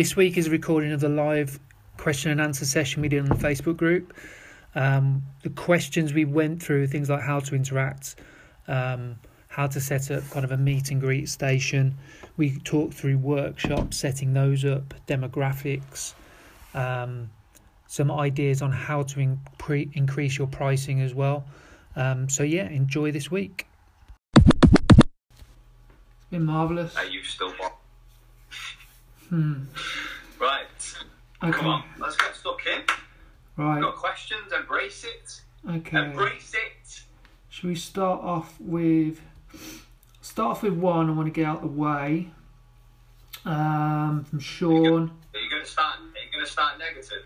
This week is a recording of the live question and answer session we did on the Facebook group. Um, the questions we went through, things like how to interact, um, how to set up kind of a meet and greet station. We talked through workshops, setting those up, demographics, um, some ideas on how to in- increase your pricing as well. Um, so, yeah, enjoy this week. It's been marvellous. Are you still Hmm. Right. Okay. Come on, let's get stuck in. Right. Got questions? Embrace it. Okay. Embrace it. Should we start off with start off with one? I want to get out the way. Um, from Sean. Are you going to start? Are you going to start negative?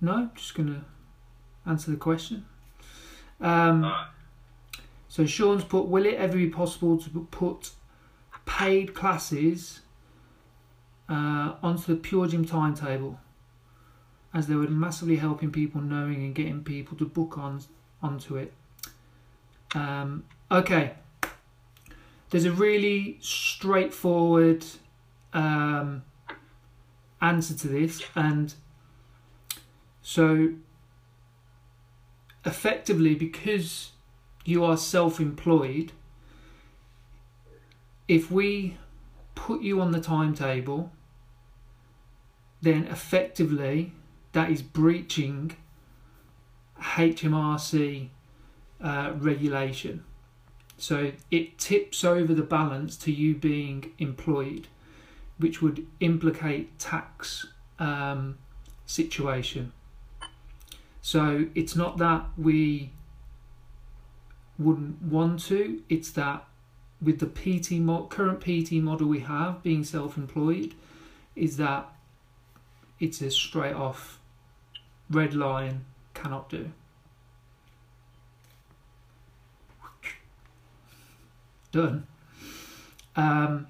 No, just gonna answer the question. Um, All right. so Sean's put: Will it ever be possible to put paid classes uh, onto the Pure Gym timetable, as they were massively helping people knowing and getting people to book on onto it? Um, okay, there's a really straightforward um, answer to this, and so effectively, because you are self-employed, if we put you on the timetable, then effectively that is breaching HMRC uh, regulation. So it tips over the balance to you being employed, which would implicate tax um, situation. So it's not that we wouldn't want to, it's that with the PT mo- current PT model we have, being self-employed, is that it's a straight off red line cannot do. Done. Um,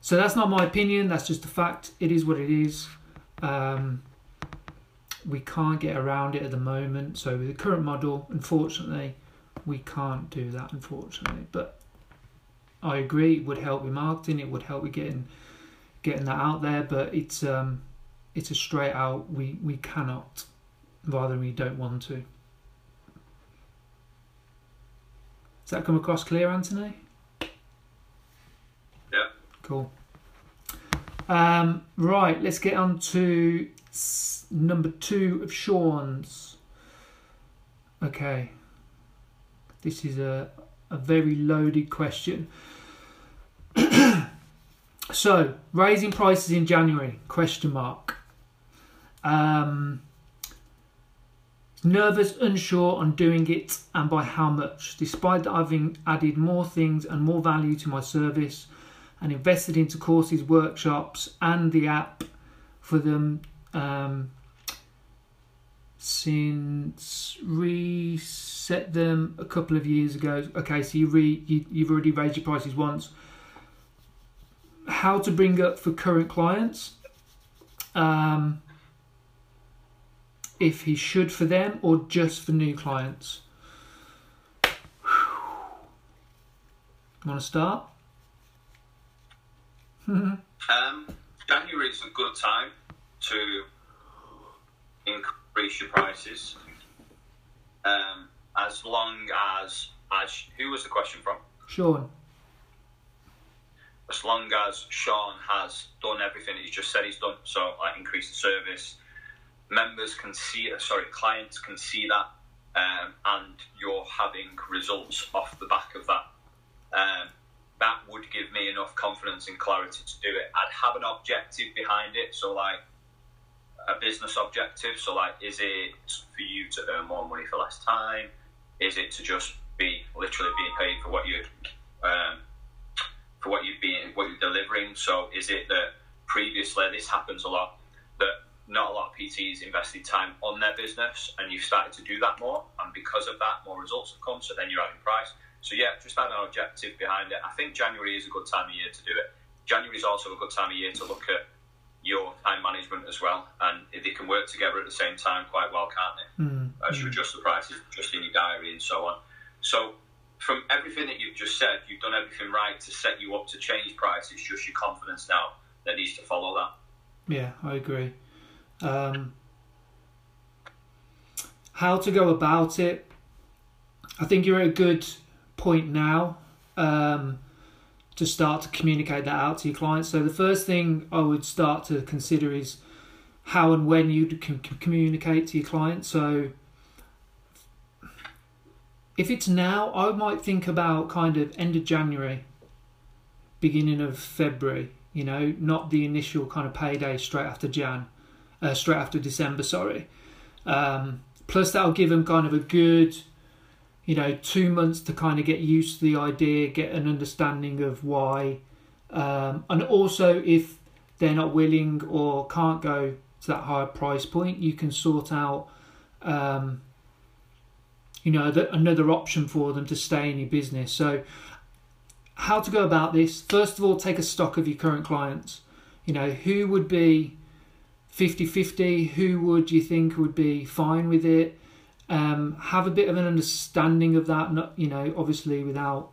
so that's not my opinion. That's just a fact. It is what it is. Um, we can't get around it at the moment. So with the current model, unfortunately, we can't do that. Unfortunately, but I agree. It would help with marketing. It would help with getting getting that out there. But it's um, it's a straight out. We we cannot. Rather, we don't want to. Does that come across clear, Anthony? Yeah. Cool. Um, right, let's get on to s- number two of Sean's. Okay. This is a, a very loaded question. so, raising prices in January? Question mark. Um, nervous, unsure on doing it and by how much, despite that I've added more things and more value to my service and invested into courses, workshops, and the app for them um, since reset them a couple of years ago. Okay, so you re, you, you've already raised your prices once. How to bring up for current clients? Um, if he should for them or just for new clients. Want to start? Um, January is a good time to increase your prices. Um, as long as, as who was the question from? Sean. As long as Sean has done everything he's just said he's done, so like increase the service, members can see, uh, sorry, clients can see that, um, and you're having results off the back of that. Um, that would give me enough confidence and clarity to do it. I'd have an objective behind it, so like a business objective. So like, is it for you to earn more money for less time? Is it to just be literally being paid for what you um, for what you've been what you're delivering? So is it that previously this happens a lot that not a lot of PTs invested time on their business and you've started to do that more? And because of that more results have come so then you're adding price. So yeah just have an objective behind it. I think January is a good time of year to do it. January is also a good time of year to look at your time management as well. And they can work together at the same time quite well can't they? Mm, as you adjust the prices just in your diary and so on. So from everything that you've just said you've done everything right to set you up to change prices just your confidence now that needs to follow that. Yeah, I agree. Um, how to go about it? I think you're at a good point now um, to start to communicate that out to your clients. So the first thing I would start to consider is how and when you can communicate to your clients. So if it's now, I might think about kind of end of January, beginning of February. You know, not the initial kind of payday straight after Jan, uh, straight after December. Sorry. Um, plus, that'll give them kind of a good, you know, two months to kind of get used to the idea, get an understanding of why, um, and also if they're not willing or can't go to that higher price point, you can sort out. Um, you know, the, another option for them to stay in your business. So, how to go about this? First of all, take a stock of your current clients. You know, who would be 50 50? Who would you think would be fine with it? Um, have a bit of an understanding of that, not, you know, obviously without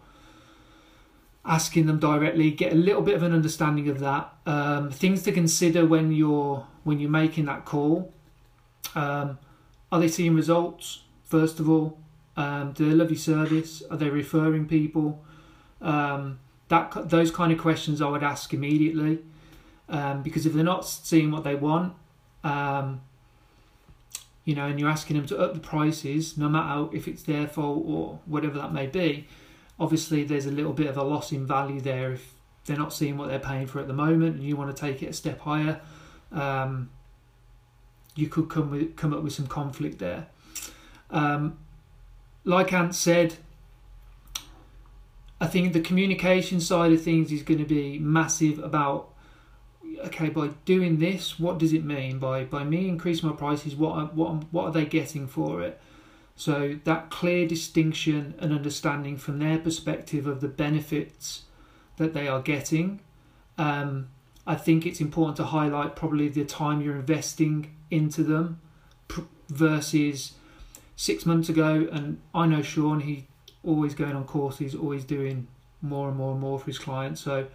asking them directly get a little bit of an understanding of that um, things to consider when you're when you're making that call um, are they seeing results first of all um, do they love your service? Are they referring people? Um, that those kind of questions I would ask immediately, um, because if they're not seeing what they want, um, you know, and you're asking them to up the prices, no matter if it's their fault or whatever that may be, obviously there's a little bit of a loss in value there if they're not seeing what they're paying for at the moment, and you want to take it a step higher. Um, you could come with come up with some conflict there. Um, like Ant said, I think the communication side of things is going to be massive about okay by doing this what does it mean? By by me increasing my prices what what what are they getting for it? So that clear distinction and understanding from their perspective of the benefits that they are getting um, I think it's important to highlight probably the time you're investing into them versus six months ago, and I know Sean, he's always going on courses, always doing more and more and more for his clients. So,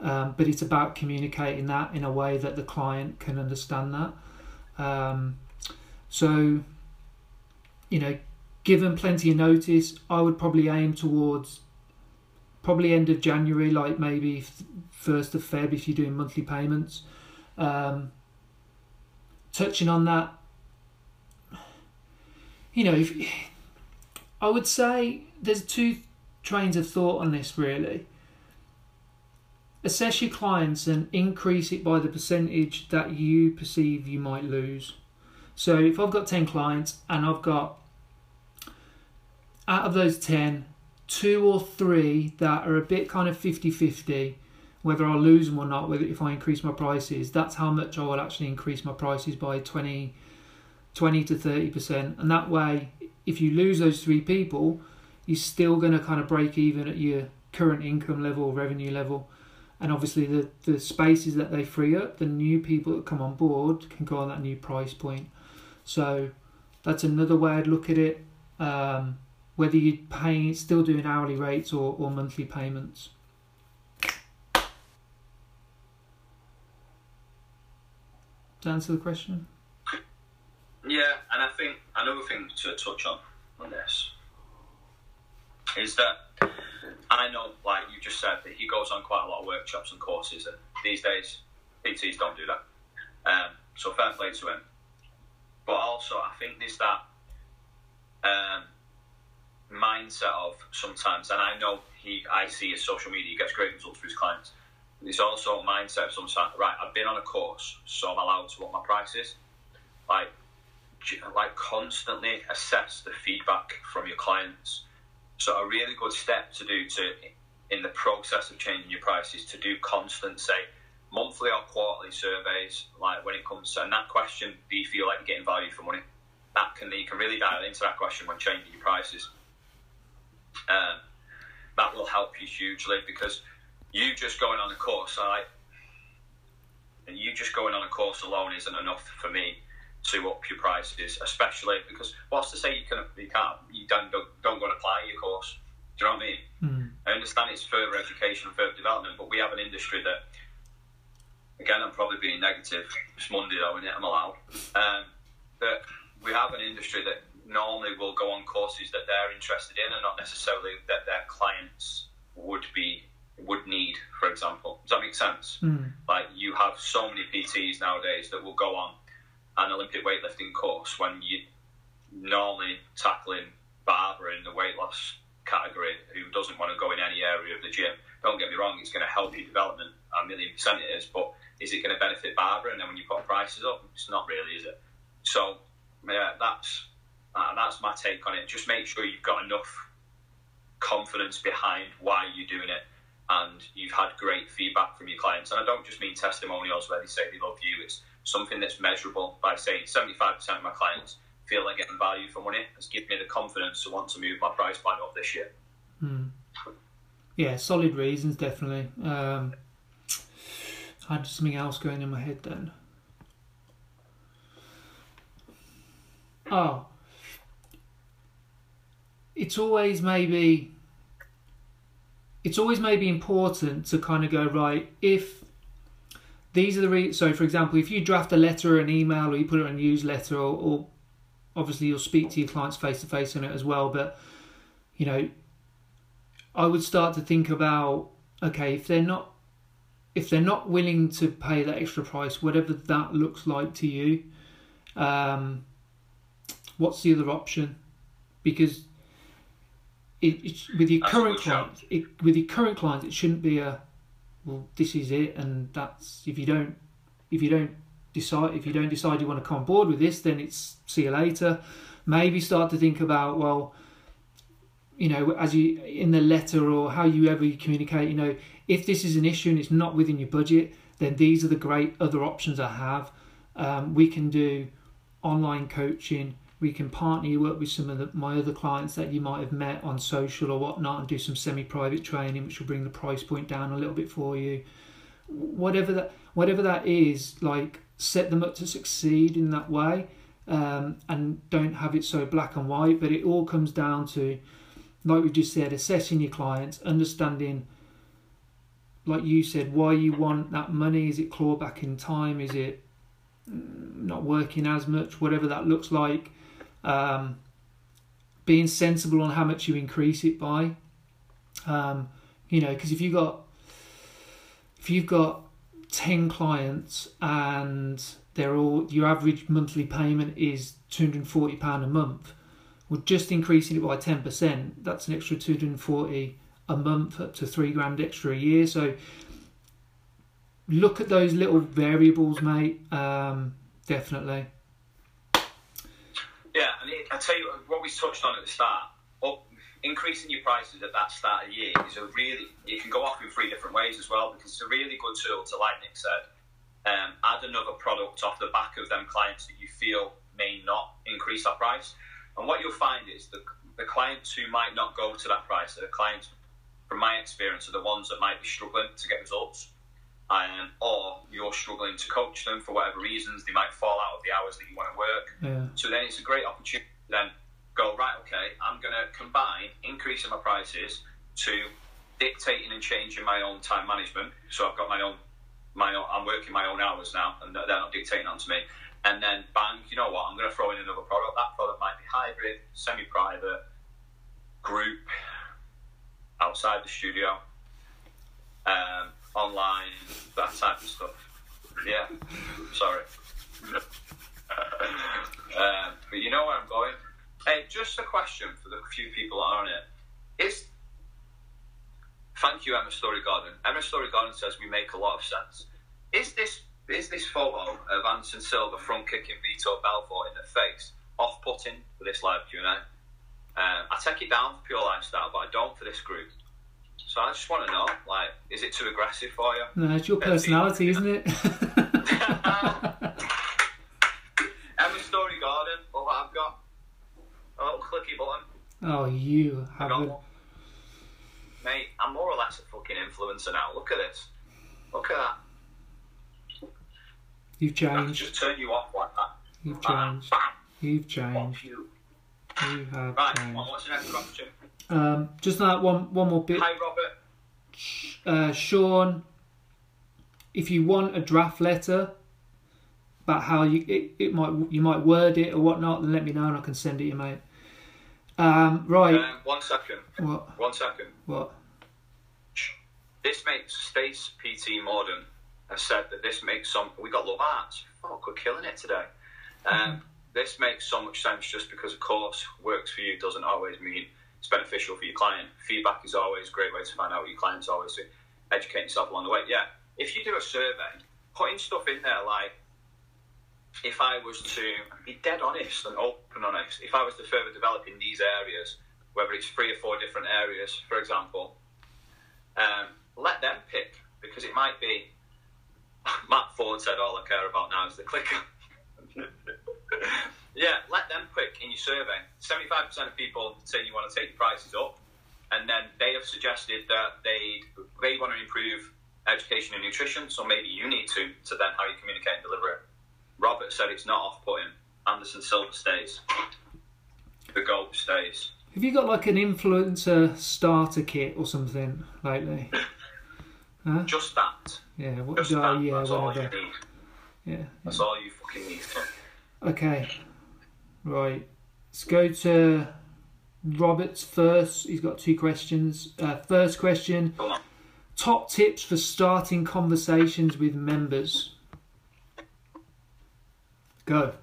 um, but it's about communicating that in a way that the client can understand that. Um, so, you know, given plenty of notice, I would probably aim towards probably end of January, like maybe first of Feb if you're doing monthly payments. Um, touching on that, you know, if, I would say there's two trains of thought on this really. Assess your clients and increase it by the percentage that you perceive you might lose. So if I've got 10 clients and I've got out of those 10, two or three that are a bit kind of 50 50, whether I'll lose them or not, whether if I increase my prices, that's how much I will actually increase my prices by 20 20 to 30%. And that way, if you lose those three people, you're still going to kind of break even at your current income level, revenue level. And obviously, the, the spaces that they free up, the new people that come on board can go on that new price point. So that's another way I'd look at it. Um, whether you're paying, still doing hourly rates or, or monthly payments. That answer the question? Yeah, and I think another thing to touch on on this is that I know, like you just said, that he goes on quite a lot of workshops and courses, and these days PTs don't do that. Um, so fair play to him. But also, I think there's that um, mindset of sometimes, and I know he, I see his social media, he gets great results for his clients. There's also a mindset of sometimes, right, I've been on a course, so I'm allowed to what my price is. Like, like constantly assess the feedback from your clients. So a really good step to do to in the process of changing your prices to do constant say monthly or quarterly surveys like when it comes to and that question do you feel like you're getting value for money? That can you can really dial into that question when changing your prices. Um, that will help you hugely because you just going on a course like and you just going on a course alone isn't enough for me to up your prices, especially because whilst to say you can you can't you don't don't, don't go and apply your course. Do you know what I mean? Mm. I understand it's further education and further development, but we have an industry that again I'm probably being negative. It's Monday though, and I'm allowed. Um, but we have an industry that normally will go on courses that they're interested in, and not necessarily that their clients would be would need. For example, does that make sense? Mm. Like you have so many PTs nowadays that will go on an Olympic weightlifting course when you normally tackling Barbara in the weight loss category who doesn't want to go in any area of the gym. Don't get me wrong, it's going to help your development a million percent it is, but is it going to benefit Barbara? And then when you put prices up, it's not really, is it? So yeah, that's uh, that's my take on it. Just make sure you've got enough confidence behind why you're doing it, and you've had great feedback from your clients. And I don't just mean testimonials where they say they love you. It's something that's measurable by saying 75% of my clients feel they're getting value for money. has given me the confidence to want to move my price point up this year. Mm. Yeah, solid reasons, definitely. Um, I had something else going in my head then. Oh, it's always maybe it's always maybe important to kind of go right if these are the re- so for example if you draft a letter or an email or you put it in a newsletter or, or obviously you'll speak to your clients face to face on it as well but you know i would start to think about okay if they're not if they're not willing to pay that extra price whatever that looks like to you um, what's the other option because it, it's, with your current a good shout. clients it, with your current clients it shouldn't be a well this is it and that's if you don't if you don't decide if you don't decide you want to come on board with this then it's see you later. Maybe start to think about well you know as you in the letter or how you ever communicate you know if this is an issue and it's not within your budget then these are the great other options i have. Um, we can do online coaching we can partner you up with some of the, my other clients that you might have met on social or whatnot and do some semi-private training which will bring the price point down a little bit for you. Whatever that whatever that is like set them up to succeed in that way um, and don't have it so black and white but it all comes down to like we just said assessing your clients understanding like you said why you want that money. Is it clawback in time? Is it mm, not working as much? Whatever that looks like um, being sensible on how much you increase it by. Um, you know because if you got if you've got 10 clients and they're all your average monthly payment is 240 pound a month well just increasing it by 10% that's an extra 240 a month up to 3 grand extra a year. So look at those little variables mate. Um, definitely Yeah, and it, I tell you what we touched on at the start. Up, increasing your prices at that start of year is a really. It can go off in three different ways as well because it's a really good tool to, like Nick said, um, add another product off the back of them clients that you feel may not increase that price. And what you'll find is the the clients who might not go to that price the clients, from my experience, are the ones that might be struggling to get results. Um, or you're struggling to coach them for whatever reasons, they might fall out of the hours that you want to work. yeah So then it's a great opportunity to then go, right, okay, I'm going to combine increasing my prices to dictating and changing my own time management. So I've got my own, my own, I'm working my own hours now and they're not dictating onto me. And then bang, you know what, I'm going to throw in another product. That product might be hybrid, semi-private, group, outside the studio, um, online, that type of stuff. Yeah, sorry. um, but you know where I'm going. Hey, just a question for the few people that are on it. Is thank you, Emma Story Garden. Emma Story Garden says we make a lot of sense. Is this is this photo of Anderson Silva front kicking Vitor Belfort in the face off putting for this live Q and A? Um, I take it down for pure lifestyle, but I don't for this group. So I just want to know, like, is it too aggressive for you? no it's your personality isn't it Emma Story Garden, look what I've got. A little clicky button. oh you have one. Mate, I'm more or less a fucking influencer now. Look at this. Look at that. you've changed just turn you off like that. you've changed bam, you've changed you. you have Right, changed well, what's the next question? Um, just that one one more bit Hi, Robert. uh, Sean if you want a draft letter about how you it, it might you might word it or whatnot, then let me know and I can send it to you, mate. Um, right. Um, one second. What? One second. What? This makes Stace PT Morden has said that this makes some. We got love arts. Fuck, we're killing it today. Um, this makes so much sense just because, of course, works for you doesn't always mean it's beneficial for your client. Feedback is always a great way to find out what your clients always do. Educate yourself along the way. Yeah, if you do a survey, putting stuff in there like if I was to be dead honest and open honest, if I was to further develop in these areas, whether it's three or four different areas, for example, um, let them pick because it might be. Matt Ford said, "All I care about now is the clicker." yeah, let them pick in your survey. Seventy-five percent of people say you want to take your prices up, and then they have suggested that they they want to improve education and nutrition. So maybe you need to to then how you communicate and deliver it. Robert said it's not off-putting. Anderson Silva stays. The gold stays. Have you got like an influencer starter kit or something lately? Huh? Just that. Yeah. What? Just that. yeah. That's all you Whatever. need. Yeah. That's all you fucking need. Okay. Right. Let's go to Robert's first. He's got two questions. Uh, first question Top tips for starting conversations with members. Go.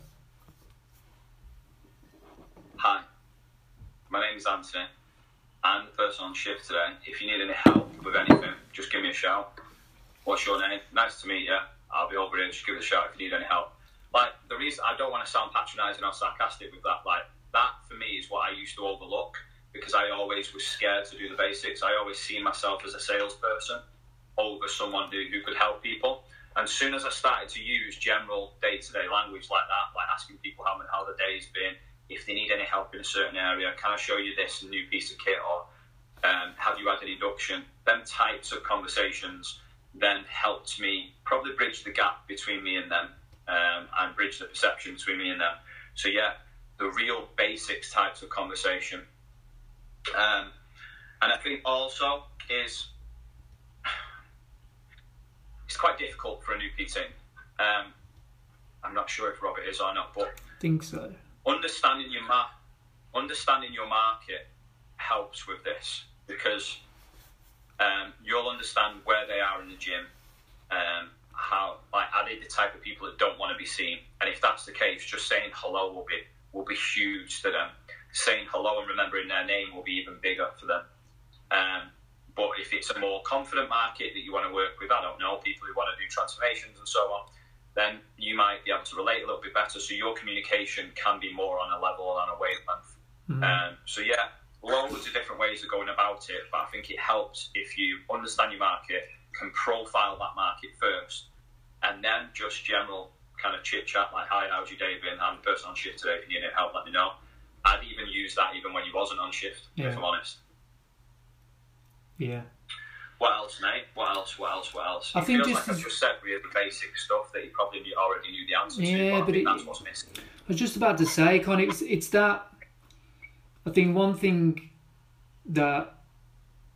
Hi, my name is Anthony. I'm the person on shift today. If you need any help with anything, just give me a shout. What's your name? Nice to meet you. I'll be over here. Just give us a shout if you need any help. Like the reason I don't want to sound patronising or sarcastic with that. Like that for me is what I used to overlook because I always was scared to do the basics. I always see myself as a salesperson over someone who, who could help people. And as soon as I started to use general day to day language like that, like asking people how, how the day's been, if they need any help in a certain area, can I show you this new piece of kit or um, have you had an induction? Them types of conversations then helped me probably bridge the gap between me and them um, and bridge the perception between me and them. So, yeah, the real basics types of conversation. Um, and I think also is it's quite difficult for a new PT. Um, I'm not sure if Robert is or not, but I Think so. understanding your ma- understanding your market helps with this because um, you'll understand where they are in the gym, um, how like are they the type of people that don't want to be seen, and if that's the case, just saying hello will be will be huge to them. Saying hello and remembering their name will be even bigger for them. Um, but if it's a more confident market that you want to work with, I don't know, people who want to do transformations and so on, then you might be able to relate a little bit better. So your communication can be more on a level and on a wavelength. Mhm. Um, so yeah, loads of different ways of going about it, but I think it helps if you understand your market, can profile that market first, and then just general kind of chit chat like, "Hi, how's your day been? I'm the person on shift today. Can you need help, let me know." I'd even use that even when you wasn't on shift, Yeah. if I'm honest. Yeah. What else, mate? What else? What else? What else? I it think feels just like I've just said really basic stuff that you probably already knew the answer to, Yeah, but I but it- that's what's missing. I was just about to say, Con, it's it's that. I think one thing that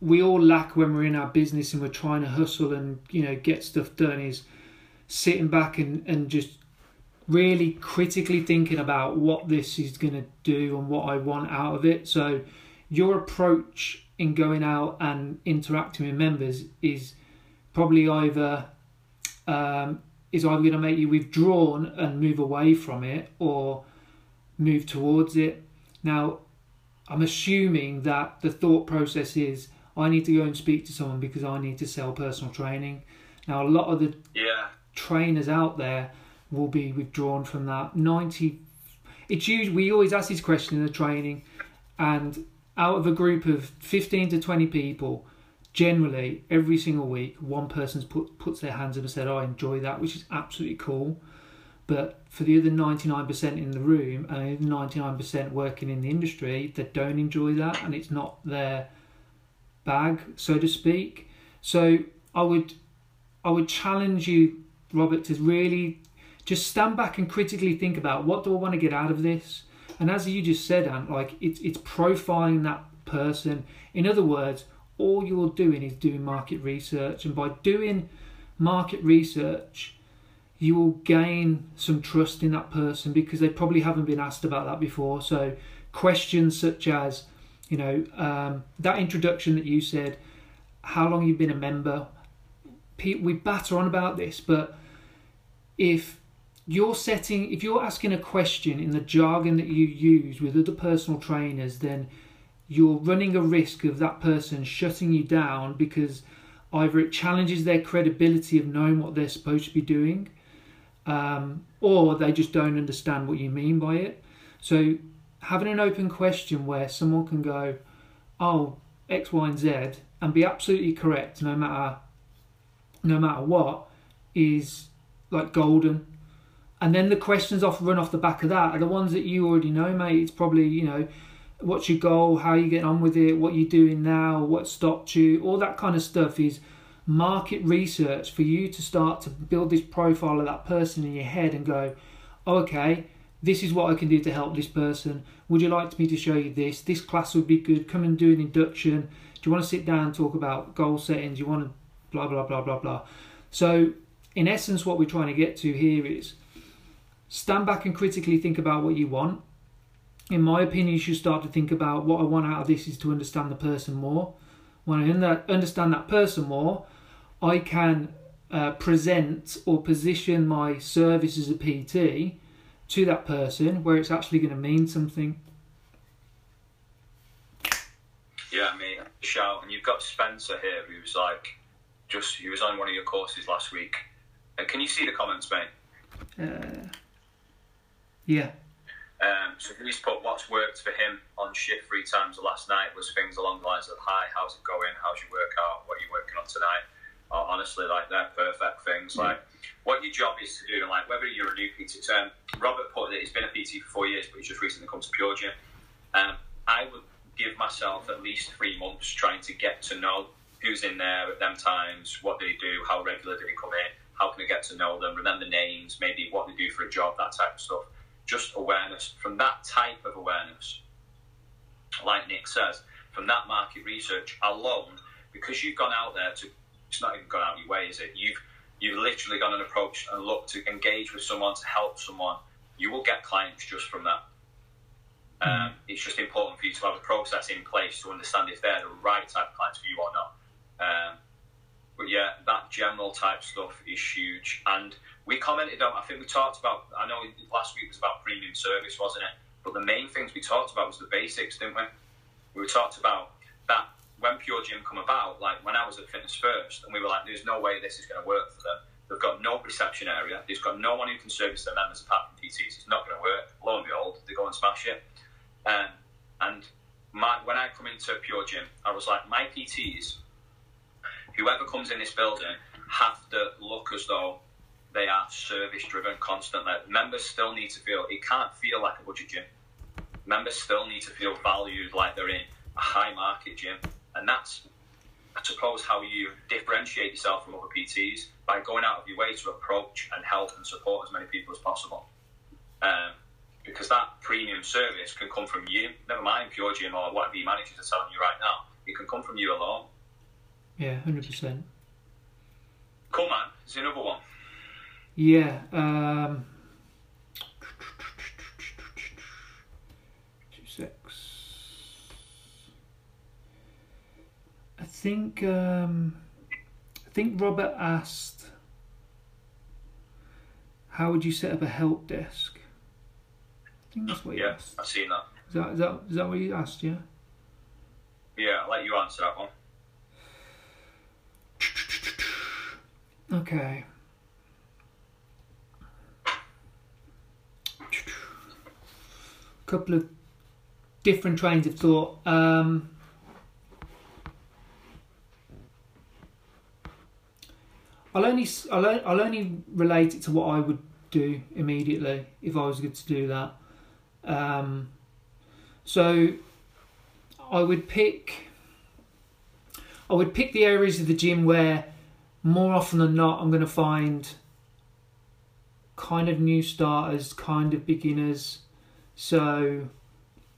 we all lack when we're in our business and we're trying to hustle and you know get stuff done is sitting back and, and just really critically thinking about what this is going to do and what I want out of it. So your approach in going out and interacting with members is probably either um, is either going to make you withdrawn and move away from it or move towards it. Now, I'm assuming that the thought process is I need to go and speak to someone because I need to sell personal training. Now, a lot of the Yeah, trainers out there will be withdrawn from that. 90 it's usually we always ask this question in the training and out of a group of 15 to 20 people generally every single week one person's put puts their hands up and said I enjoy that which is absolutely cool but for the other 99% in the room and the 99% working in the industry that don't enjoy that and it's not their bag so to speak. So I would I would challenge you Robert to really just stand back and critically think about what do I want to get out of this? And as you just said Ant like it's it's profiling that person. In other words all you're doing is doing market research. And by doing market research, you will gain some trust in that person because they probably haven't been asked about that before. So questions such as, you know, um, that introduction that you said, how long you've been a member. We batter on about this, but if you're setting, if you're asking a question in the jargon that you use with other personal trainers, then you're running a risk of that person shutting you down because either it challenges their credibility of knowing what they're supposed to be doing, um, or they just don't understand what you mean by it. So having an open question where someone can go, "Oh, X, Y, and Z," and be absolutely correct no matter no matter what is like golden. And then the questions off run off the back of that are the ones that you already know, mate. It's probably you know what's your goal, how you getting on with it, what you're doing now, what stopped you, all that kind of stuff is market research for you to start to build this profile of that person in your head and go, oh, okay, this is what I can do to help this person. Would you like me to show you this? This class would be good. Come and do an induction. Do you want to sit down and talk about goal settings? You want to blah, blah, blah, blah, blah. So, in essence, what we're trying to get to here is stand back and critically think about what you want in my opinion, you should start to think about what I want out of this is to understand the person more. When I understand that person more, I can uh, present or position my service as a PT to that person where it's actually going to mean something. Yeah, mate. Shout, and you've got Spencer here, who was like, just he was on one of your courses last week. And can you see the comments, mate? Uh, yeah. Um, so he's put what's worked for him on shift three times last night was things along the lines of hi, how's it going? How's your workout? What are you working on tonight? Uh, honestly, like they're perfect things. Like what your job is to do, and like whether you're a new PT. Um, Robert put that he's been a PT for four years, but he's just recently come to Pure Gym. Um, I would give myself at least three months trying to get to know who's in there at them times, what they do, how regular do they come in, how can I get to know them, remember names, maybe what they do for a job, that type of stuff just awareness. From that type of awareness, like Nick says, from that market research alone, because you've gone out there to, it's not even gone out your way, is it? You've you've literally gone and approached and looked to engage with someone to help someone. You will get clients just from that. Hmm. Um, it's just important for you to have a process in place to understand if they're the right type of clients for you or not. Um, but yeah, that general type stuff is huge. And we commented on, I think we talked about, I know last week was about premium service, wasn't it? But the main things we talked about was the basics, didn't we? We talked about that when Pure Gym come about, like when I was at Fitness First, and we were like, there's no way this is going to work for them. They've got no reception area. They've got no one who can service their members apart from PTs. It's not going to work. Lo and behold, they go and smash it. Um, and my, when I come into Pure Gym, I was like, my PTs, whoever comes in this building, have to look as though they are service driven constantly. Members still need to feel it can't feel like a budget gym. Members still need to feel valued like they're in a high market gym, and that's I suppose how you differentiate yourself from other PTs by going out of your way to approach and help and support as many people as possible. Um, because that premium service can come from you, never mind Pure Gym or whatever your managers are telling you right now. It can come from you alone. Yeah, hundred percent. Cool man. There's another one. Yeah. Um, two six. I think. Um, I think Robert asked, "How would you set up a help desk?" I think that's what he yeah, asked. I've seen that. Is that, is that is that what you asked? Yeah. Yeah, I'll let you answer that one. Okay. couple of different trains of thought. Um, I'll only I'll, I'll only relate it to what I would do immediately if I was good to do that. Um, so I would pick I would pick the areas of the gym where more often than not I'm going to find kind of new starters, kind of beginners, so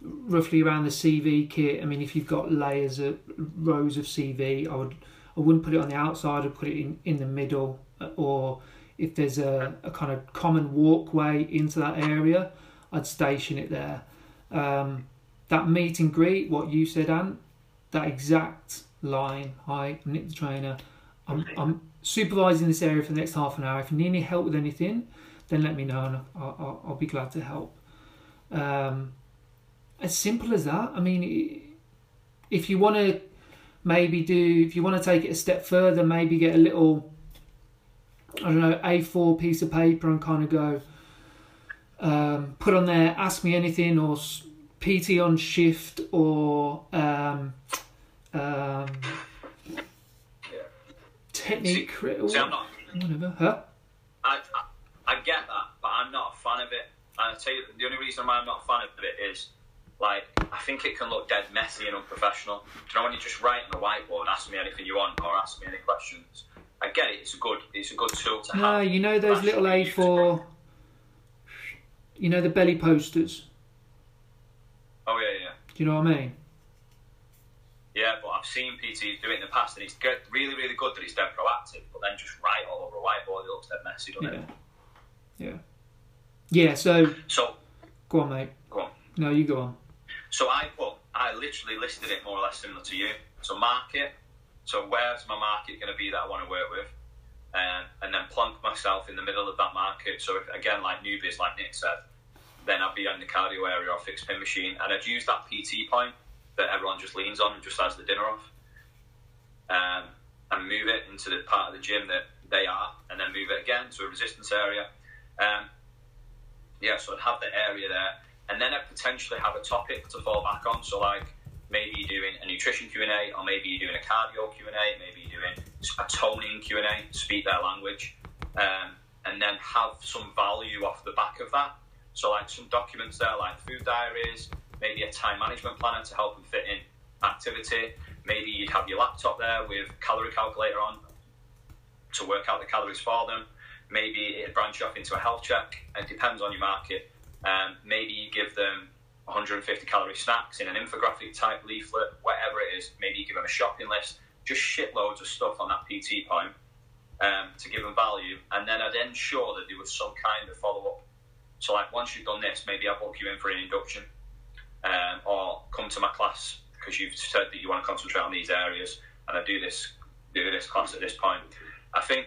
roughly around the CV kit. I mean, if you've got layers of rows of CV, I would I wouldn't put it on the outside. I'd put it in, in the middle, or if there's a, a kind of common walkway into that area, I'd station it there. Um, that meet and greet, what you said, Ant, that exact line. Hi, I'm Nick the trainer. I'm, I'm supervising this area for the next half an hour. If you need any help with anything, then let me know and I'll, I'll, I'll be glad to help. Um, as simple as that. I mean, if you want to maybe do, if you want to take it a step further, maybe get a little, I don't know, A4 piece of paper and kind of go, um, put on there, ask me anything, or PT on shift, or um, um, technique, See, see, I'm not, whatever, huh? I, I, I get that, but I'm not a fan of it. And I tell you, the only reason why I'm not a fan of it is, like, I think it can look dead messy and unprofessional. Do you know when you just write on the whiteboard, ask me anything you want, or ask me any questions? I get it. It's a good, it's a good tool to No, have. you know those little. A4, you know the belly posters. Oh yeah, yeah. Do you know what I mean? Yeah, but I've seen PTs do it in the past, and it's good, really, really good that it's dead proactive. But then just write all over a whiteboard, it looks dead messy, doesn't Yeah. it? Yeah. Yeah. So So, go on, mate. go on. No, you go on. So I put, I literally listed it more or less similar to you. So market. So where's my market going to be that I want to work with? Um, and then plonk myself in the middle of that market. So if, again, like newbies, like Nick said, then I'd be in the cardio area or fixed pin machine, and I'd use that PT point that everyone just leans on and just has the dinner off, um, and move it into the part of the gym that they are, and then move it again to a resistance area. Um, yeah, so I'd have the area there, and then I'd potentially have a topic to fall back on. So like maybe you're doing a nutrition Q and A, or maybe you're doing a cardio Q and A, maybe you're doing a toning Q and A, speak their language, um, and then have some value off the back of that. So like some documents there, like food diaries, maybe a time management planner to help them fit in activity. Maybe you'd have your laptop there with calorie calculator on to work out the calories for them. Maybe it'd branch off into a health check. It depends on your market. Um, maybe you give them 150 calorie snacks in an infographic type leaflet, whatever it is. Maybe you give them a shopping list. Just shitloads of stuff on that PT point um, to give them value, and then I'd ensure that there was some kind of follow up. So, like once you've done this, maybe I'll book you in for an induction, um, or come to my class because you've said that you want to concentrate on these areas, and I do this do this class at this point. I think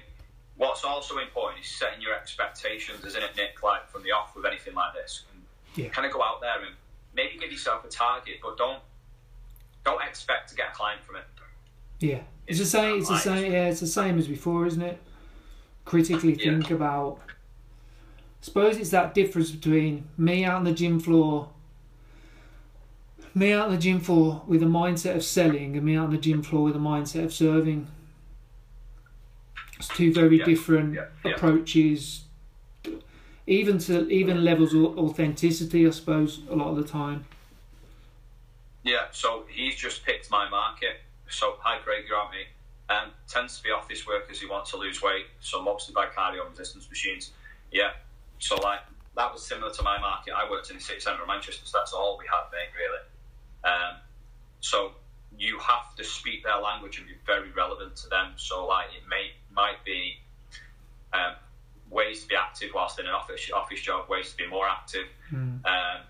what's also important is setting your expectations, isn't it, Nick? Like from the off with anything like this, and Yeah. kind of go out there and maybe give yourself a target, but don't don't expect to get a client from it. Yeah. It's the same. It's the same. Yeah, it's the same as before, isn't it? Critically Yeah. think about. Suppose it's that difference between me out on the gym floor. Me out on the gym floor with a mindset of selling, and me out on the gym floor with a mindset of serving. It's two very Yeah, different yeah, approaches. Even to even levels of authenticity, I suppose, a lot of the time. Yeah, so he's just picked my market. So, hi Craig, you're on me. Um, tends to be office workers who want to lose weight, so mostly by cardio and resistance machines. Yeah, so like that was similar to my market. I worked in the city centre of Manchester, so that's all we had, mate, really. Um, so you have to speak their language and be very relevant to them. So like it may might be um, ways to be active whilst in an office office job, ways to be more active. Mm. Um,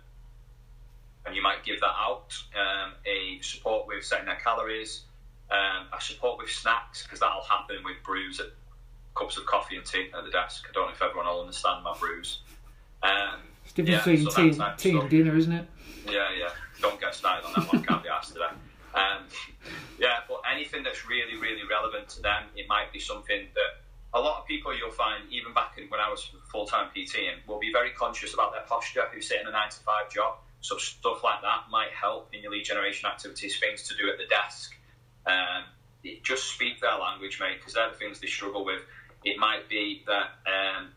and you might give that out. Um, a support with setting their calories, um, a support with snacks because that'll happen with brews at cups of coffee and tea at the desk. I don't know if everyone will understand my brews. Um, It's different Yeah, between so tea, that type of tea and dinner, isn't it? yeah, yeah. Don't get started on that one. Can't be asked today. Um, yeah, but anything that's really, really relevant to them, it might be something that a lot of people you'll find, even back in when I was full time PTing, will be very conscious about their posture who sit in a nine to five job. So stuff like that might help in your lead generation activities, things to do at the desk. Um, just speak their language, mate, because they're the things they struggle with. It might be that um,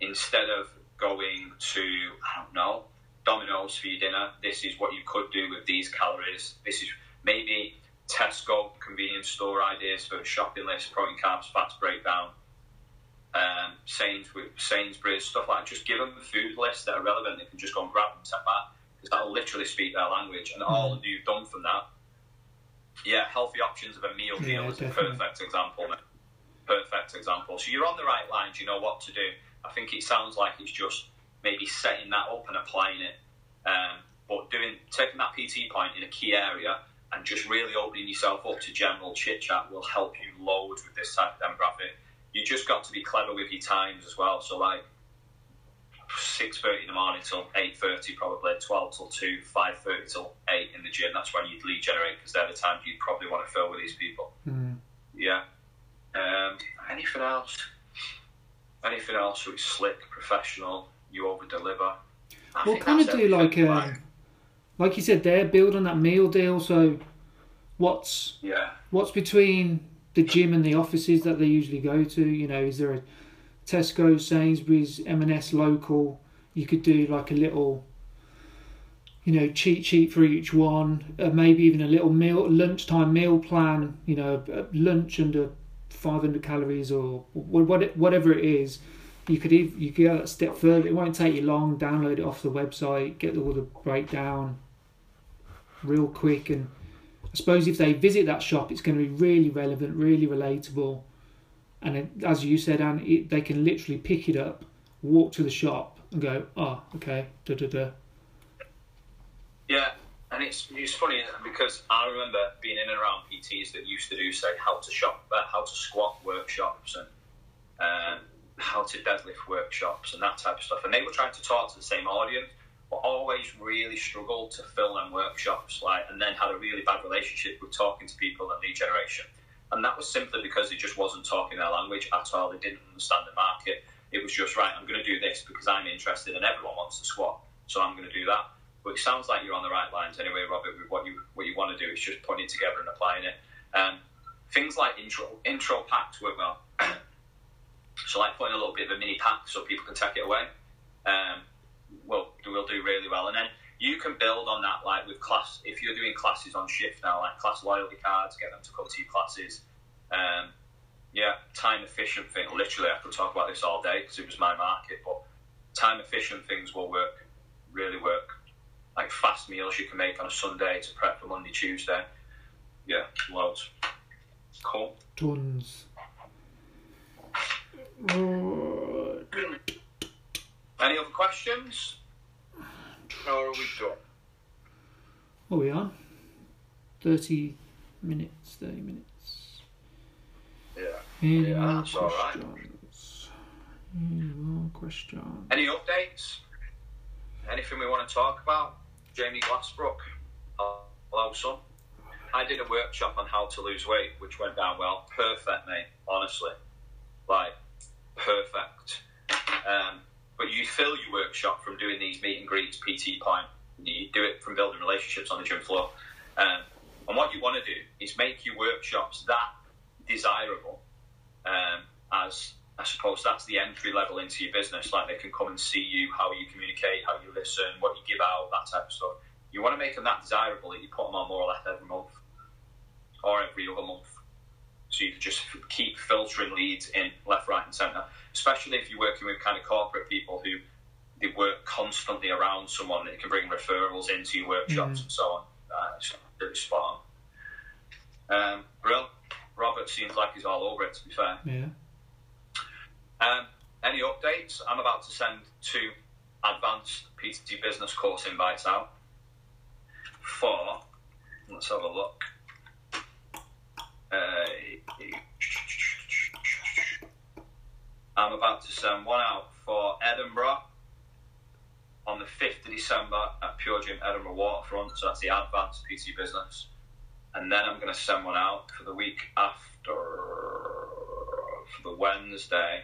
instead of going to, I don't know, Domino's for your dinner, this is what you could do with these calories. This is maybe Tesco convenience store ideas for a shopping list, protein, carbs, fats breakdown. Um, Sainsbury's, Sainsbury's, stuff like that. Just give them food lists that are relevant. They can just go and grab them, set back, because that'll literally speak their language. And all you've done from that yeah, healthy options of a meal deal Yeah, is a perfect example. Perfect example. So you're on the right lines. You know what to do. I think it sounds like it's just maybe setting that up and applying it, um, but doing taking that PT point in a key area and just really opening yourself up to general chit chat will help you load with this type of demographic. You just got to be clever with your times as well. So like six thirty in the morning till eight thirty, probably twelve till two, five thirty till eight in the gym. That's when you'd lead generate because they're the times you'd probably want to fill with these people. Mm. Yeah. Um, anything else? Anything else? So it's slick, professional. You over deliver. Well, kind of do like um, like you said they're building that meal deal. So, what's yeah, what's between the gym and the offices that they usually go to? You know, is there a Tesco, Sainsbury's, M&S local? You could do like a little, you know, cheat sheet for each one. Uh, maybe even a little meal lunchtime meal plan. You know, lunch under 500 calories or what whatever it is. You could ev- you could go that step further. It won't take you long. Download it off the website. Get all the breakdown real quick and I suppose if they visit that shop, it's going to be really relevant, really relatable, and it, as you said, Anne, it, they can literally pick it up, walk to the shop, and go, "Oh, okay, da da da." yeah. And it's it's funny because I remember being in and around PTs that used to do say how to shop, uh, how to squat workshops and um, how to deadlift workshops and that type of stuff, and they were trying to talk to the same audience, always really struggled to fill them workshops. Like, and then had a really bad relationship with talking to people and lead generation, and that was simply because they just wasn't talking their language at all. They didn't understand the market. It was just right. I'm going to do this because I'm interested, and everyone wants to swap. so I'm going to do that. But it sounds like you're on the right lines anyway, Robert. With what you what you want to do is just putting it together and applying it. Um, things like intro intro packs work well. so like putting a little bit of a mini pack so people can take it away. Um, will will do really well, and then you can build on that. Like with class, if you're doing classes on shift now, like class loyalty cards, get them to come to your classes. Um, yeah, time efficient thing. Literally, I could talk about this all day because it was my market, but time efficient things will work, really work. Like fast meals you can make on a Sunday to prep for Monday, Tuesday. Yeah, loads. Cool. Tons. Right. Any other questions? Or are we done? Are we on? Thirty minutes. Thirty minutes. Yeah. Any Yeah, more that's all right. questions? Any more questions? Any updates? Anything we want to talk about? Jamie Glassbrook. Hello, son. I did a workshop on how to lose weight, which went down well. Perfect, mate. Honestly, like perfect. Um, but you fill your workshop from doing these meet and greets, PT point. You do it from building relationships on the gym floor. Um, and what you want to do is make your workshops that desirable um, as I suppose that's the entry level into your business. Like they can come and see you, how you communicate, how you listen, what you give out, that type of stuff. You want to make them that desirable that you put them on more or less every month or every other month. So you can just f- keep filtering leads in left, right, and centre. Especially if you're working with kind of corporate people who they work constantly around someone that can bring referrals into your workshops Mm. and so on. Uh, it's really spot on. Um, Brill, Robert seems like he's all over it. To be fair. Yeah. Um, any updates? I'm about to send two advanced PTT business course invites out for. Let's have a look. Uh, I'm about to send one out for Edinburgh on the 5th of December at Pure Gym Edinburgh Waterfront. So that's the advanced PT business. And then I'm going to send one out for the week after, for the Wednesday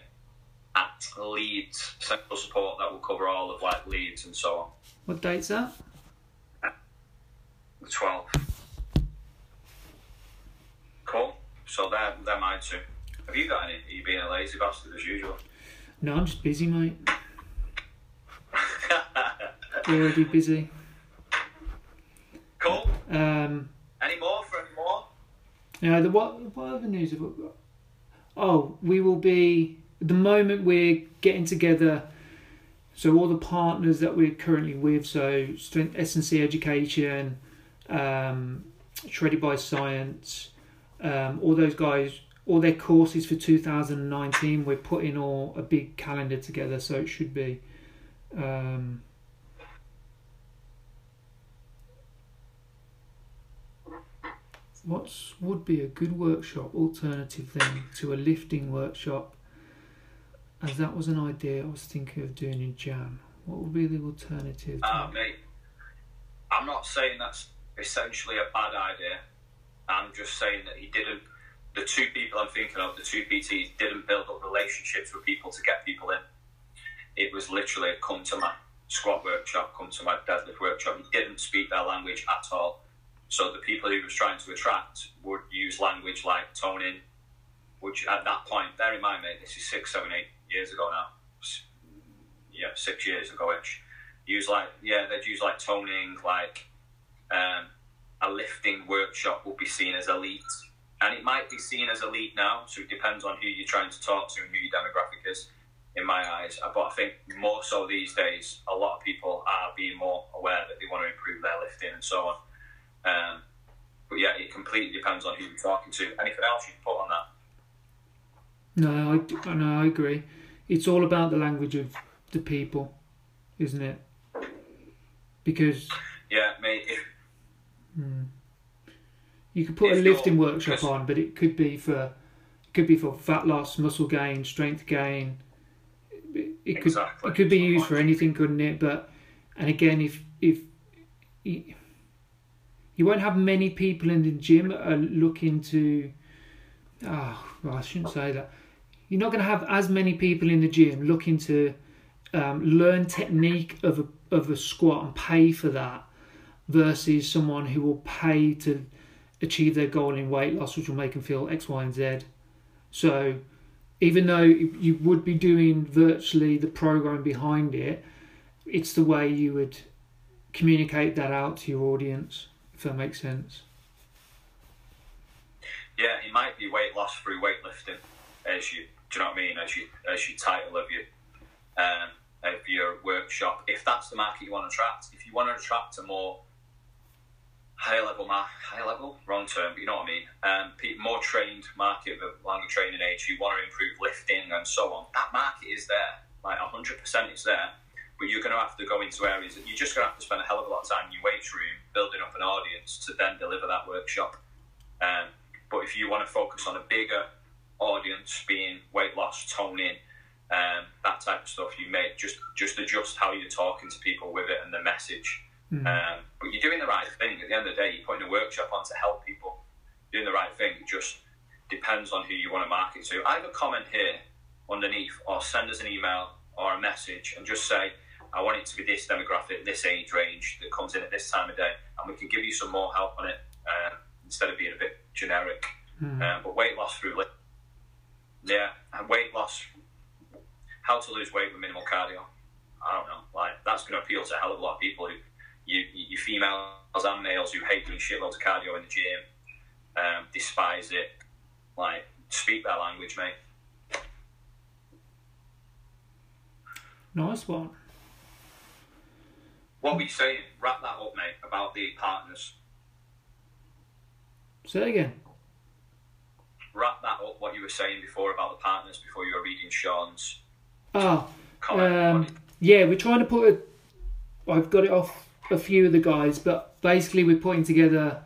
at Leeds Central Support that will cover all of like Leeds and so on. What date's that? The 12th. Cool. So they're, they're mine too. Have you got any? Are you being a lazy bastard as usual? No, I'm just busy, mate. You're Already busy. cool. Um, Any more for any more? Yeah, the what what other news have we got? Oh, we will be the moment we're getting together. So all the partners that we're currently with, so S and C Education, um, Shredded by Science, um, all those guys, all their courses for 2019. We're putting all a big calendar together, so it should be. Um, what would be a good workshop alternative then to a lifting workshop? As that was an idea I was thinking of doing in Jan. What would be the alternative? Uh, mate, I'm not saying that's essentially a bad idea. I'm just saying that he didn't. The two people I'm thinking of, the two PTs, didn't build up relationships with people to get people in. It was literally come to my squat workshop, come to my deadlift workshop. He didn't speak their language at all. So the people he was trying to attract would use language like toning, which at that point, bear in mind, mate, this is six, seven, eight years ago now. Yeah, six years ago ish. Use like, yeah, they'd use like toning, like um, a lifting workshop would be seen as elite. And it might be seen as elite now, so it depends on who you're trying to talk to and who your demographic is, in my eyes. But I think more so these days, a lot of people are being more aware that they want to improve their lifting and so on. Um, but yeah, it completely depends on who you're talking to. Anything else you can put on that? No, I, no, I agree. It's all about the language of the people, isn't it? Because yeah, mate. If, hmm. you could put a lifting workshop on, but it could be for it could be for fat loss, muscle gain, strength gain. It, it could exactly. it could be used for anything, couldn't it? But and again, if if you won't have many people in the gym are looking to. Oh, well, I shouldn't say that. You're not going to have as many people in the gym looking to um, learn technique of a, of a squat and pay for that versus someone who will pay to achieve their goal in weight loss, which will make them feel X, Y, and Z. So, even though you would be doing virtually the program behind it, it's the way you would communicate that out to your audience if that makes sense. Yeah, it might be weight loss through weightlifting, as you do you know what I mean? As you as your title of your um, of your workshop. If that's the market you want to attract, if you want to attract a more high level mar- high level wrong term, but you know what I mean. Um, more trained market of longer training age who want to improve lifting and so on. That market is there, like hundred percent, it's there but you're going to have to go into areas that you're just going to have to spend a hell of a lot of time in your weight room building up an audience to then deliver that workshop. Um, but if you want to focus on a bigger audience, being weight loss, toning, um, that type of stuff, you may just just adjust how you're talking to people with it and the message. Mm. Um, but you're doing the right thing. At the end of the day, you're putting a workshop on to help people. Doing the right thing. It just depends on who you want to market to. Either comment here underneath or send us an email or a message and just say, I want it to be this demographic, this age range that comes in at this time of day, and we can give you some more help on it uh, instead of being a bit generic. Mm. Uh, but weight loss through, yeah, and weight loss, how to lose weight with minimal cardio. I don't know, like that's going to appeal to a hell of a lot of people who, you, you females and males who hate doing shitloads of cardio in the gym, um, despise it. Like, speak that language, mate. Nice one. What were you saying? Wrap that up, mate, about the partners. Say again. Wrap that up, what you were saying before about the partners, before you were reading Sean's. Oh, um, yeah, we're trying to put a. I've got it off a few of the guys, but basically we're putting together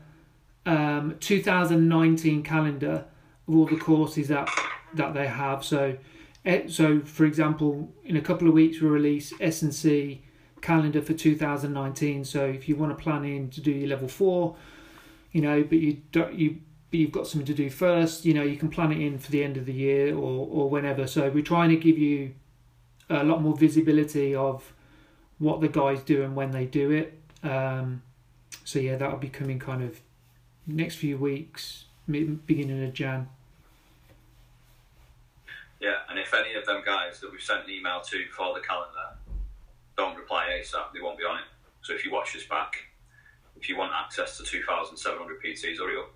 um, 2019 calendar of all the courses that that they have. So, eh, so for example, in a couple of weeks we'll release S and C calendar for 2019. So if you want to plan in to do your level four, you know, but you don't you but you've got something to do first, you know, you can plan it in for the end of the year or or whenever. So we're trying to give you a lot more visibility of what the guys do and when they do it. Um, so yeah, that'll be coming kind of next few weeks, beginning of Jan. Yeah, and if any of them guys that we've sent an email to for the calendar don't reply ASAP, they won't be on it. So if you watch this back, if you want access to 2,700 PTs, hurry up.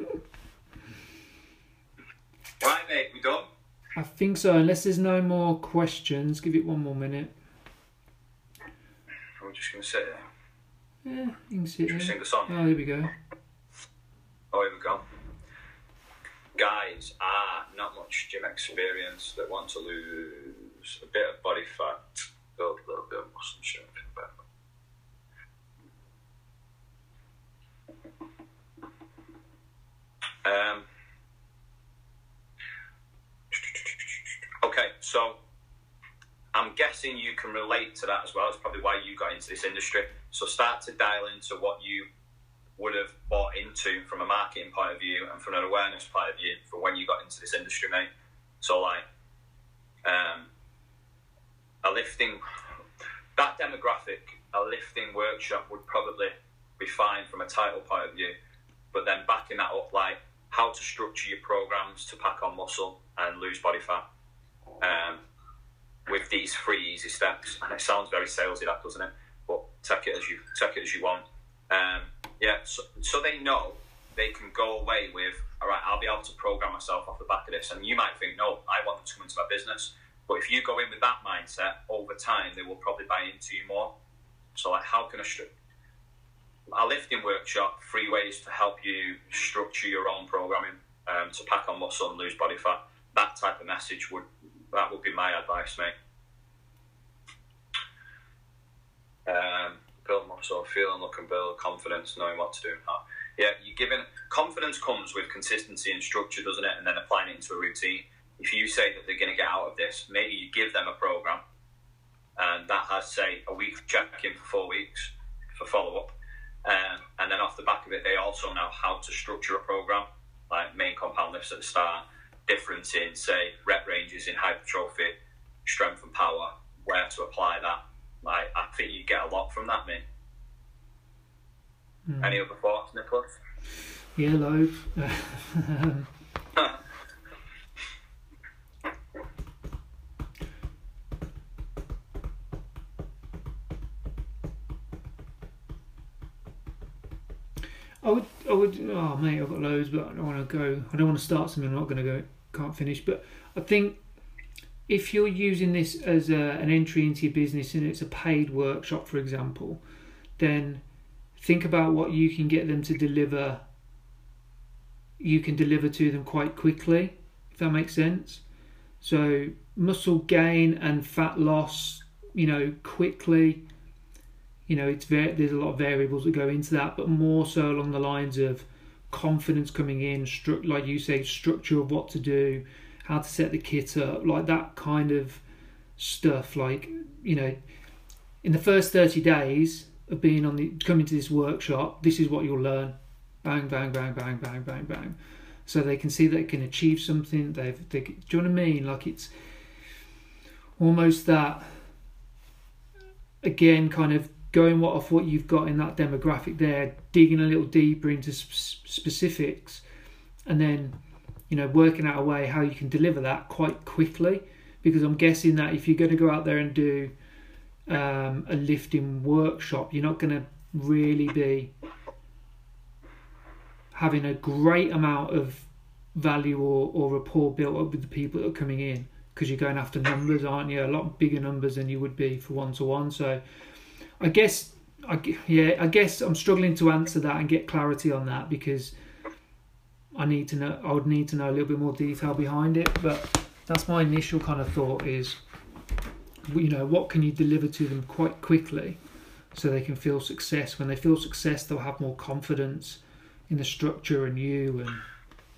right, mate, we done? I think so, unless there's no more questions. Give it one more minute. I'm just going to sit there. Yeah, you can sit Should we here. sing the song? Oh, here we go. Oh, here we go. Guys are not much gym experience that want to lose a bit of body fat, build a little bit of muscle and better. Um, okay, so I'm guessing you can relate to that as well. It's probably why you got into this industry. So start to dial into what you would have bought into from a marketing point of view and from an awareness point of view for when you got into this industry, mate. So like, um, a lifting that demographic, a lifting workshop would probably be fine from a title point of view, but then backing that up, like how to structure your programs to pack on muscle and lose body fat. Um, with these three easy steps, and it sounds very salesy, that doesn't it? But take it as you take it as you want. Um, yeah, so, so they know they can go away with, all right, I'll be able to program myself off the back of this. And you might think, no, I want them to come into my business. But if you go in with that mindset, over time, they will probably buy into you more. So, like, how can I stru- a lifting workshop, three ways to help you structure your own programming um, to pack on muscle and lose body fat. That type of message would that would be my advice, mate. Um, build muscle, feel and look and build confidence, knowing what to do and how. Yeah, you're given confidence comes with consistency and structure, doesn't it? And then applying it into a routine. If you say that they're going to get out of this, maybe you give them a program, and that has say a week check in for four weeks for follow up, um, and then off the back of it, they also know how to structure a program, like main compound lifts at the start, difference in say rep ranges in hypertrophy, strength and power, where to apply that. Like I think you get a lot from that, mate. Hmm. Any other thoughts, Nicholas? Yeah, loads. I would, I would. Oh, mate, I've got loads, but I don't want to go. I don't want to start something I'm not going to go. Can't finish. But I think if you're using this as a, an entry into your business and it's a paid workshop, for example, then think about what you can get them to deliver. You can deliver to them quite quickly, if that makes sense. So muscle gain and fat loss, you know, quickly you know it's very there's a lot of variables that go into that but more so along the lines of confidence coming in stru- like you say structure of what to do how to set the kit up like that kind of stuff like you know in the first 30 days of being on the coming to this workshop this is what you'll learn. Bang bang bang bang bang bang bang. So they can see they can achieve something. They've they, do you know what i mean? Like it's almost that again kind of going what off what you've got in that demographic there, digging a little deeper into sp- specifics, and then you know working out a way how you can deliver that quite quickly. Because I'm guessing that if you're going to go out there and do um, a lifting workshop, you're not going to really be having a great amount of value or, or rapport built up with the people that are coming in because you're going after numbers, aren't you? A lot bigger numbers than you would be for one to one. So I guess, I, yeah, I guess I'm struggling to answer that and get clarity on that because I need to know. I would need to know a little bit more detail behind it. But that's my initial kind of thought is, you know, what can you deliver to them quite quickly, so they can feel success. When they feel success, they'll have more confidence in the structure and you and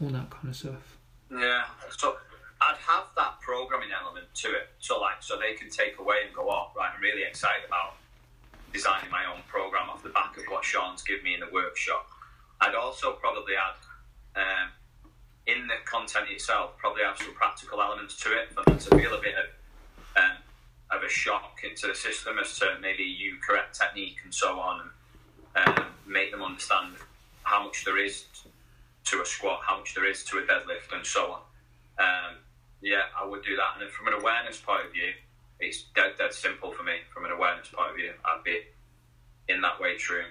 all that kind of stuff. Yeah. So I'd have that programming element to it. So like, so they can take away and go, oh, right, I'm really excited about designing my own program off the back of what Sean's given me in the workshop. I'd also probably add um, in the content itself, probably have some practical elements to it for them to feel a bit of um, of a shock into the system as to maybe you correct technique and so on, and um, make them understand how much there is to a squat, how much there is to a deadlift, and so on. Um, yeah, I would do that. And then from an awareness point of view, it's dead, dead simple for me. From an awareness point of view, I'd be in that weight room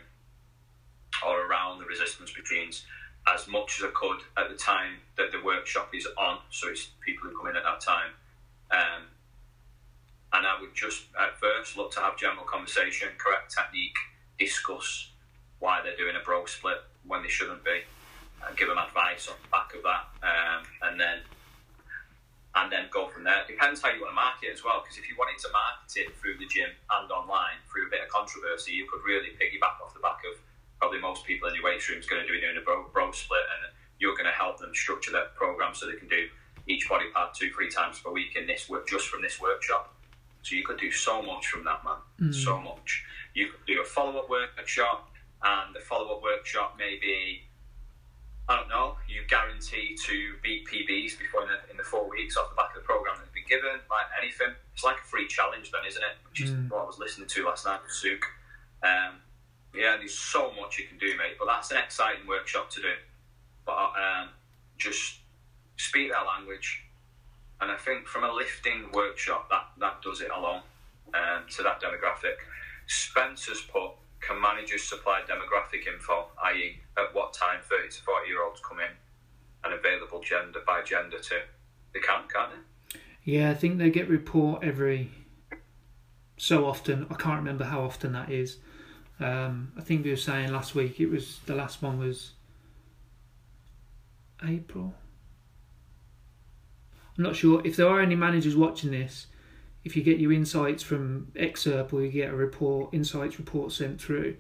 or around the resistance machines as much as I could at the time that the workshop is on. So it's people who come in at that time. Um, and I would just at first look to have general conversation, correct technique, discuss why they're doing a bro split when they shouldn't be, and give them advice on the back of that, um, and then and then go from there. It depends how you want to market it as well, because if you wanted to market it through the gym and online through a bit of controversy, you could really piggyback off the back of probably most people in your weight room is going to be doing a bro, bro split, and you're going to help them structure their program so they can do each body part two, three times per week in this work just from this workshop. So you could do so much from that, man. Mm. So much. You could do a follow up workshop, and the follow up workshop may be I don't know, you guarantee to beat PBs before in the, in the four weeks off the back of the program that's been given, like anything. It's like a free challenge, then, isn't it? Which is Mm. what I was listening to last night with. Um, yeah, there's so much you can do, mate. But that's an exciting workshop to do. But um, just speak their language, and I think from a lifting workshop, that that does it alone um, to that demographic. Spencer's put can managers supply demographic info, i.e., at what time 30 to 40 year olds come in and available gender by gender too? They can, can't they? Yeah, I think they get report every so often. I can't remember how often that is. Um, I think we were saying last week it was the last one was April. I'm not sure if there are any managers watching this. If you get your insights from Exerp or you get a report, insights report sent through,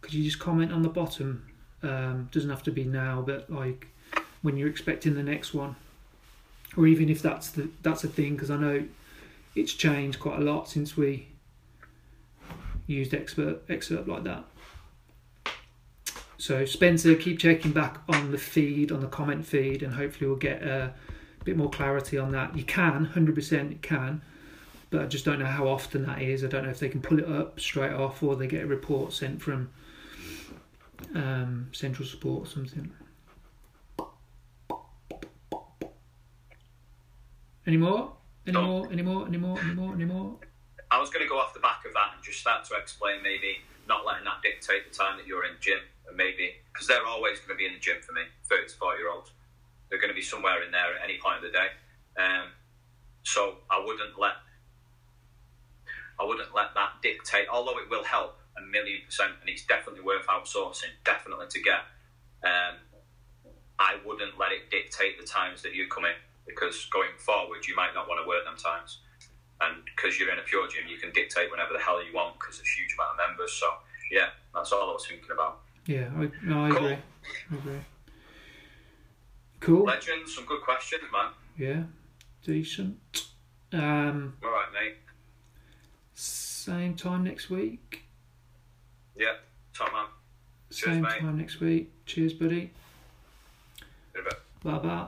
could you just comment on the bottom? Um, doesn't have to be now, but like when you're expecting the next one or even if that's the that's a thing because I know it's changed quite a lot since we used expert Exerp like that. So Spencer, keep checking back on the feed, on the comment feed, and hopefully we'll get a bit more clarity on that. You can, hundred percent, you can, but I just don't know how often that is. I don't know if they can pull it up straight off or they get a report sent from um, central support or something. Any more? Any No. more? Any more? Any more? Any more? Any more? I was going to go off the back of that and just start to explain maybe not letting that dictate the time that you're in gym, and maybe because they're always going to be in the gym for me, 30 to 40 year olds. They're going to be somewhere in there at any point of the day. Um, so I wouldn't let I wouldn't let that dictate. Although it will help a million percent, and it's definitely worth outsourcing, definitely to get. Um, I wouldn't let it dictate the times that you come in because going forward, you might not want to work them times and because you're in a pure gym, you can dictate whenever the hell you want because there's a huge amount of members. So yeah, that's all I was thinking about. Yeah, I, no, I Cool. agree. I agree. Cool. Legends, some good questions, man. Yeah, decent. Um, All right, mate. Same time next week. Yep. top man. Cheers, Same mate. time next week. Cheers, buddy. In a bit. Bye bye.